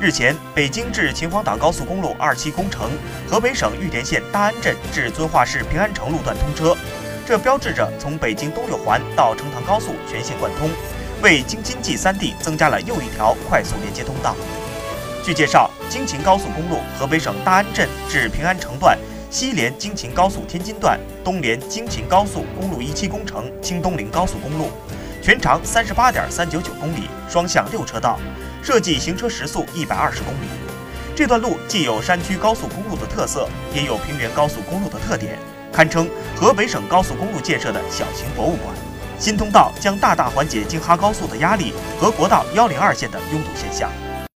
日前，北京至秦皇岛高速公路二期工程河北省玉田县大安镇至遵化市平安城路段通车，这标志着从北京东六环到成唐高速全线贯通，为京津冀三地增加了又一条快速连接通道。据介绍，京秦高速公路河北省大安镇至平安城段西连京秦高速天津段，东连京秦高速公路一期工程京东陵高速公路，全长三十八点三九九公里，双向六车道。设计行车时速一百二十公里，这段路既有山区高速公路的特色，也有平原高速公路的特点，堪称河北省高速公路建设的小型博物馆。新通道将大大缓解京哈高速的压力和国道幺零二线的拥堵现象。